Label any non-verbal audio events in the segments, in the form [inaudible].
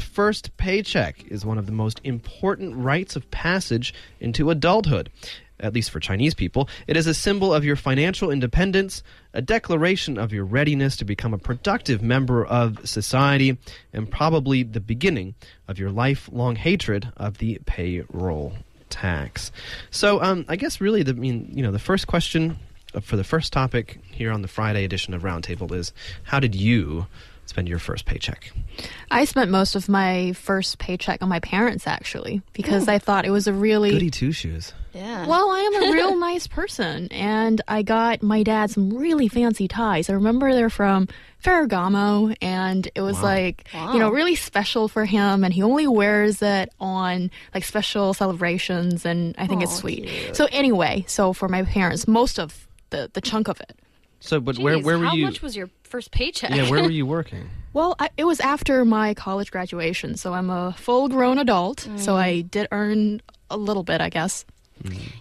the first paycheck is one of the most important rites of passage into adulthood. At least for Chinese people, it is a symbol of your financial independence, a declaration of your readiness to become a productive member of society, and probably the beginning of your lifelong hatred of the payroll tax. So, um, I guess really, the I mean, you know, the first question for the first topic here on the Friday edition of Roundtable is how did you spend your first paycheck? I spent most of my first paycheck on my parents actually because hmm. I thought it was a really Goody two shoes. Yeah. well, I am a real [laughs] nice person, and I got my dad some really fancy ties. I remember they're from Ferragamo, and it was like you know really special for him, and he only wears it on like special celebrations, and I think it's sweet. cute. So anyway, so for my parents, most of the the chunk of it. So, but where Jeez, where were how you? much was your first paycheck? yeah, where were you [laughs] working? Well, I, it was after my college graduation, so I'm a full grown adult. So I did earn a little bit, I guess.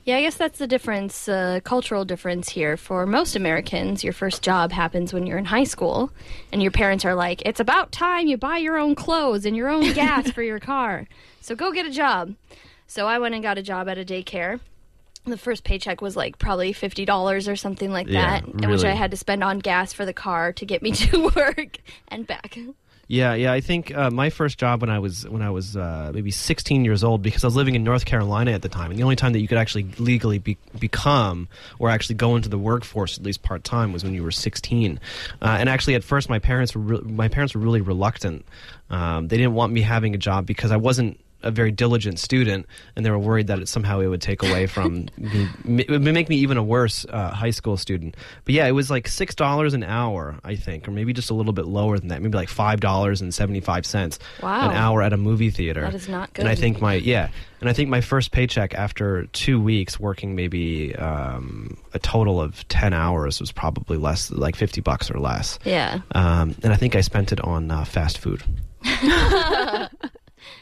Yeah, I guess that's the difference, uh, cultural difference here. For most Americans, your first job happens when you're in high school, and your parents are like, "It's about time you buy your own clothes and your own gas [laughs] for your car, so go get a job." So I went and got a job at a daycare. The first paycheck was like probably fifty dollars or something like Yeah, that, and which really. I had to spend on gas for the car to get me [laughs] to work and back. Yeah, yeah. I think uh, my first job when I was when I was uh, maybe 16 years old, because I was living in North Carolina at the time, and the only time that you could actually legally be, become or actually go into the workforce at least part time was when you were 16. Uh, and actually, at first, my parents were re- my parents were really reluctant. Um, they didn't want me having a job because I wasn't a very diligent student, and they were worried that it, somehow it would take away from [laughs] me, it would make me even a worse uh, high school student. But yeah, it was like six dollars an hour, I think, or maybe just a little bit lower than that, maybe like five dollars and seventy five cents Wow. an hour at a movie theater. That is not good. And I think my yeah, and I think my first paycheck after two weeks working maybe um, a total of ten hours was probably less, like fifty bucks or less. Yeah, Um, and I think I spent it on uh, fast food. [laughs]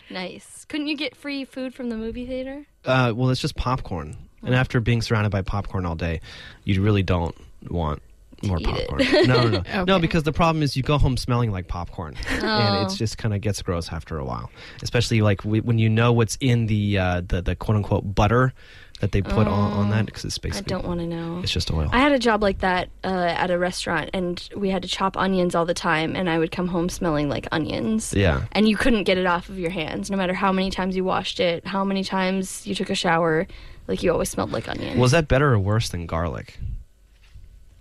nice. Couldn't you get free food from the movie theater? Uh, well, it's just popcorn, and Oh. after being surrounded by popcorn all day, you really don't want more popcorn. No, no, no, [laughs] no. Because the problem is you go home smelling like popcorn, and Oh. it just kind of gets gross after a while. Especially like w- when you know what's in the uh, the, the quote unquote butter that they put on, on that because it's Oh. I don't want to know. it's just oil. I had a job like that uh, at a restaurant, and we had to chop onions all the time, and I would come home smelling like onions. yeah. And you couldn't get it off of your hands, no matter how many times you washed it, how many times you took a shower. Like you always smelled like onion. Was that better or worse than garlic?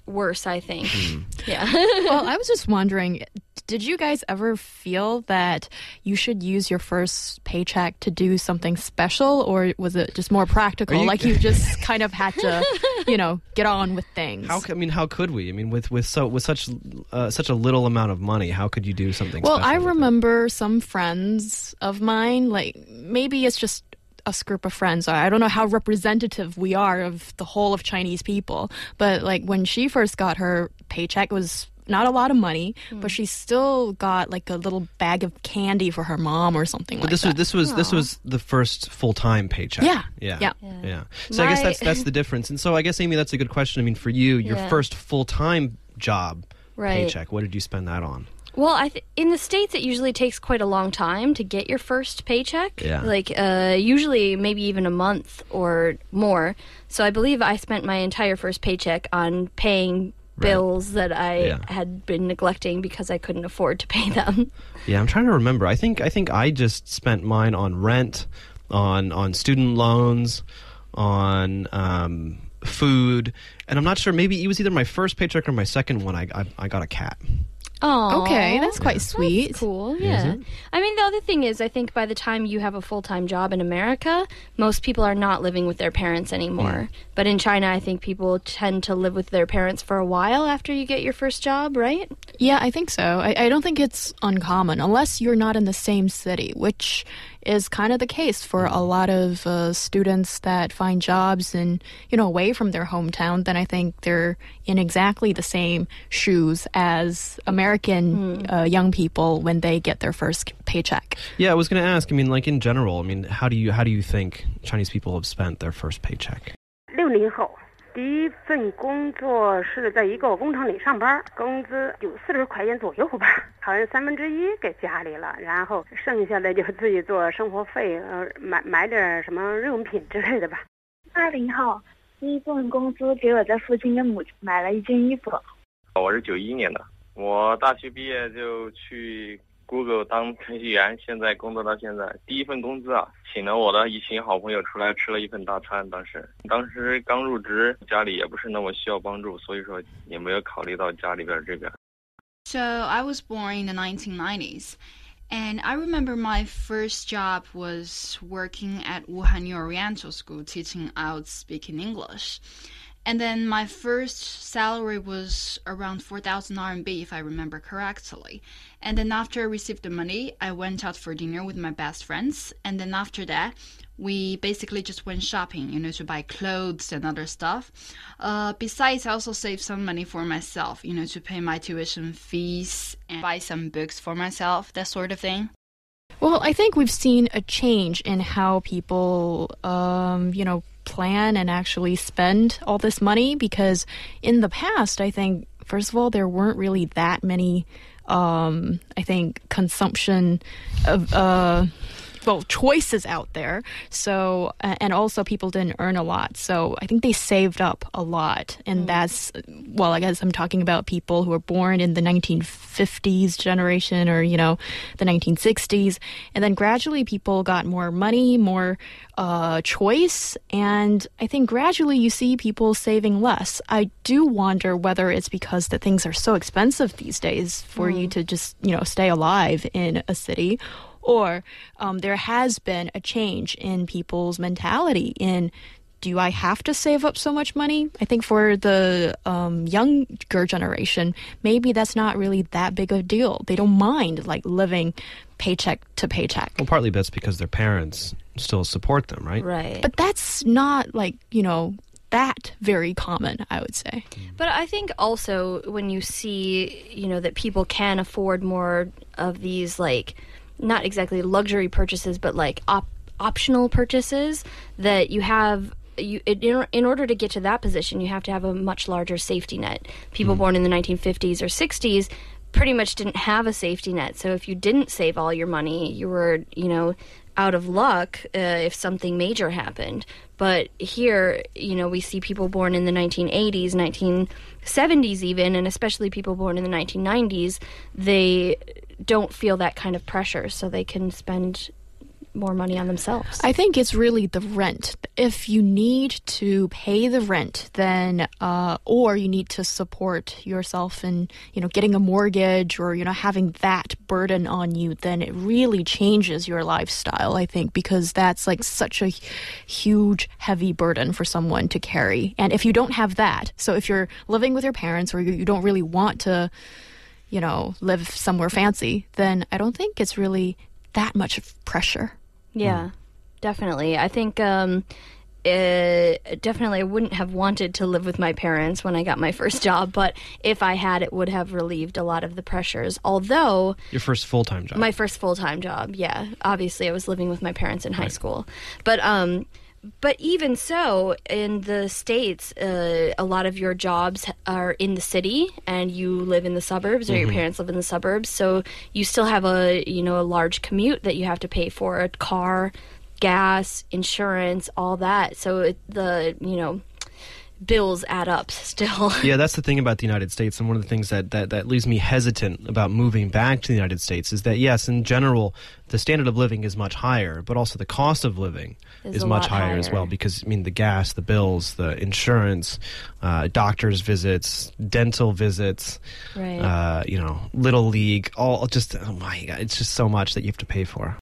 Worse, I think. Hmm. Yeah. well, I was just wondering, did you guys ever feel that you should use your first paycheck to do something special, or was it just more practical? You- like you just kind of had to, [laughs] you know, get on with things. How? I mean, how could we? I mean, with with so with such uh, such a little amount of money, how could you do something? well, I remember some friends of mine, like maybe it's just us group of friends. I don't know how representative we are of the whole of Chinese people, but like when she first got her paycheck, it was not a lot of money, but she still got like a little bag of candy for her mom or something But like this that. was this was this was the first full time paycheck. Yeah. yeah, Yeah. yeah. So I guess that's that's the difference. And so I guess Amy, that's a good question. I mean, for you, your Yeah. first full time job Right. paycheck, what did you spend that on? Well, I th- in the states it usually takes quite a long time to get your first paycheck. Yeah. Like uh, usually maybe even a month or more. So I believe I spent my entire first paycheck on paying Right. Bills that I Yeah. had been neglecting because I couldn't afford to pay them. Yeah, I'm trying to remember. I think I think I just spent mine on rent, on on student loans, on um, food, and I'm not sure. Maybe it was either my first paycheck or my second one. I I, I got a cat. Oh, okay, that's quite sweet. cool. Yeah, Yeah. is it? I mean, the other thing is, I think by the time you have a full time job in America, most people are not living with their parents anymore. But in China, I think people tend to live with their parents for a while after you get your first job, right? Yeah, I think so. I, I don't think it's uncommon unless you're not in the same city, which is kind of the case for a lot of uh, students that find jobs in you know away from their hometown. Then I think they're in exactly the same shoes as American uh, young people when they get their first paycheck. Yeah, I was going to ask. I mean, like in general. I mean, how do you how do you think Chinese people have spent their first paycheck? 六零后 第一份工作是在一个工厂里上班，工资有四十块钱左右吧，好像三分之一给家里了，然后剩下的就自己做生活费，呃，买买点什么日用品之类的吧。[laughs] 二零号，第一份工资给我在父亲跟母亲买了一件衣服。我是九一年的，我大学毕业就去。Google 当程序员，现在工作到现在，第一份工资啊，请了我的一群好朋友出来吃了一份大餐。当时，当时刚入职，家里也不是那么需要帮助，所以说也没有考虑到家里边这边。So I was born in the 1990s, and I remember my first job was working at Wuhan Oriental School, teaching out speaking English. And then my first salary was around 4,000 RMB, if I remember correctly. And then after I received the money, I went out for dinner with my best friends. And then after that, we basically just went shopping, you know, to buy clothes and other stuff. Uh, besides, I also saved some money for myself, you know, to pay my tuition fees and buy some books for myself, that sort of thing. Well, I think we've seen a change in how people, um, you know, plan and actually spend all this money because in the past, I think, first of all, there weren't really that many, um, I think, consumption of. Uh, well choices out there. So and also people didn't earn a lot. So i think they saved up a lot. And mm. that's well i guess i'm talking about people who were born in the 1950s generation or you know the 1960s and then gradually people got more money more uh, choice. And i think gradually you see people saving less. I do wonder whether it's because the things are so expensive these days for mm. you to just you know stay alive in a city or um, there has been a change in people's mentality in do I have to save up so much money? I think for the um, younger generation, maybe that's not really that big of a deal. They don't mind like living paycheck to paycheck. Well, partly that's because their parents still support them, right? Right. But that's not like, you know, that very common, I would say. But I think also when you see, you know, that people can afford more of these like not exactly luxury purchases, but like op- optional purchases that you have you in, in order to get to that position you have to have a much larger safety net people mm. born in the 1950s or 60s pretty much didn't have a safety net so if you didn't save all your money you were you know out of luck uh, if something major happened. But here you know we see people born in the 1980s 1970s even and especially people born in the 1990s they don't feel that kind of pressure so they can spend more money on themselves. I think it's really the rent. If you need to pay the rent, then uh, or you need to support yourself in you know getting a mortgage or you know having that burden on you, then it really changes your lifestyle. I think because that's like such a huge, heavy burden for someone to carry. And if you don't have that, so if you're living with your parents or you, don't really want to you know, live somewhere fancy, then I don't think it's really that much of pressure. Yeah, mm. definitely. I think um, it, definitely I wouldn't have wanted to live with my parents when I got my [laughs] first job, but if I had, it would have relieved a lot of the pressures. Although your first full time job, my first full time job, yeah. Obviously, I was living with my parents in high right. school, but um, but even so, in the states, uh, a lot of your jobs are in the city, and you live in the suburbs, or mm-hmm. your parents live in the suburbs. So you still have a you know a large commute that you have to pay for a car, gas, insurance, all that. So it, the you know bills add up still. [laughs] yeah, that's the thing about the United States, and one of the things that, that, that leaves me hesitant about moving back to the United States is that, yes, in general, the standard of living is much higher, but also the cost of living is, is much higher, higher, as well because, I mean, the gas, the bills, the insurance, uh, doctor's visits, dental visits, right. uh, you know, Little League, all just, oh my God, it's just so much that you have to pay for.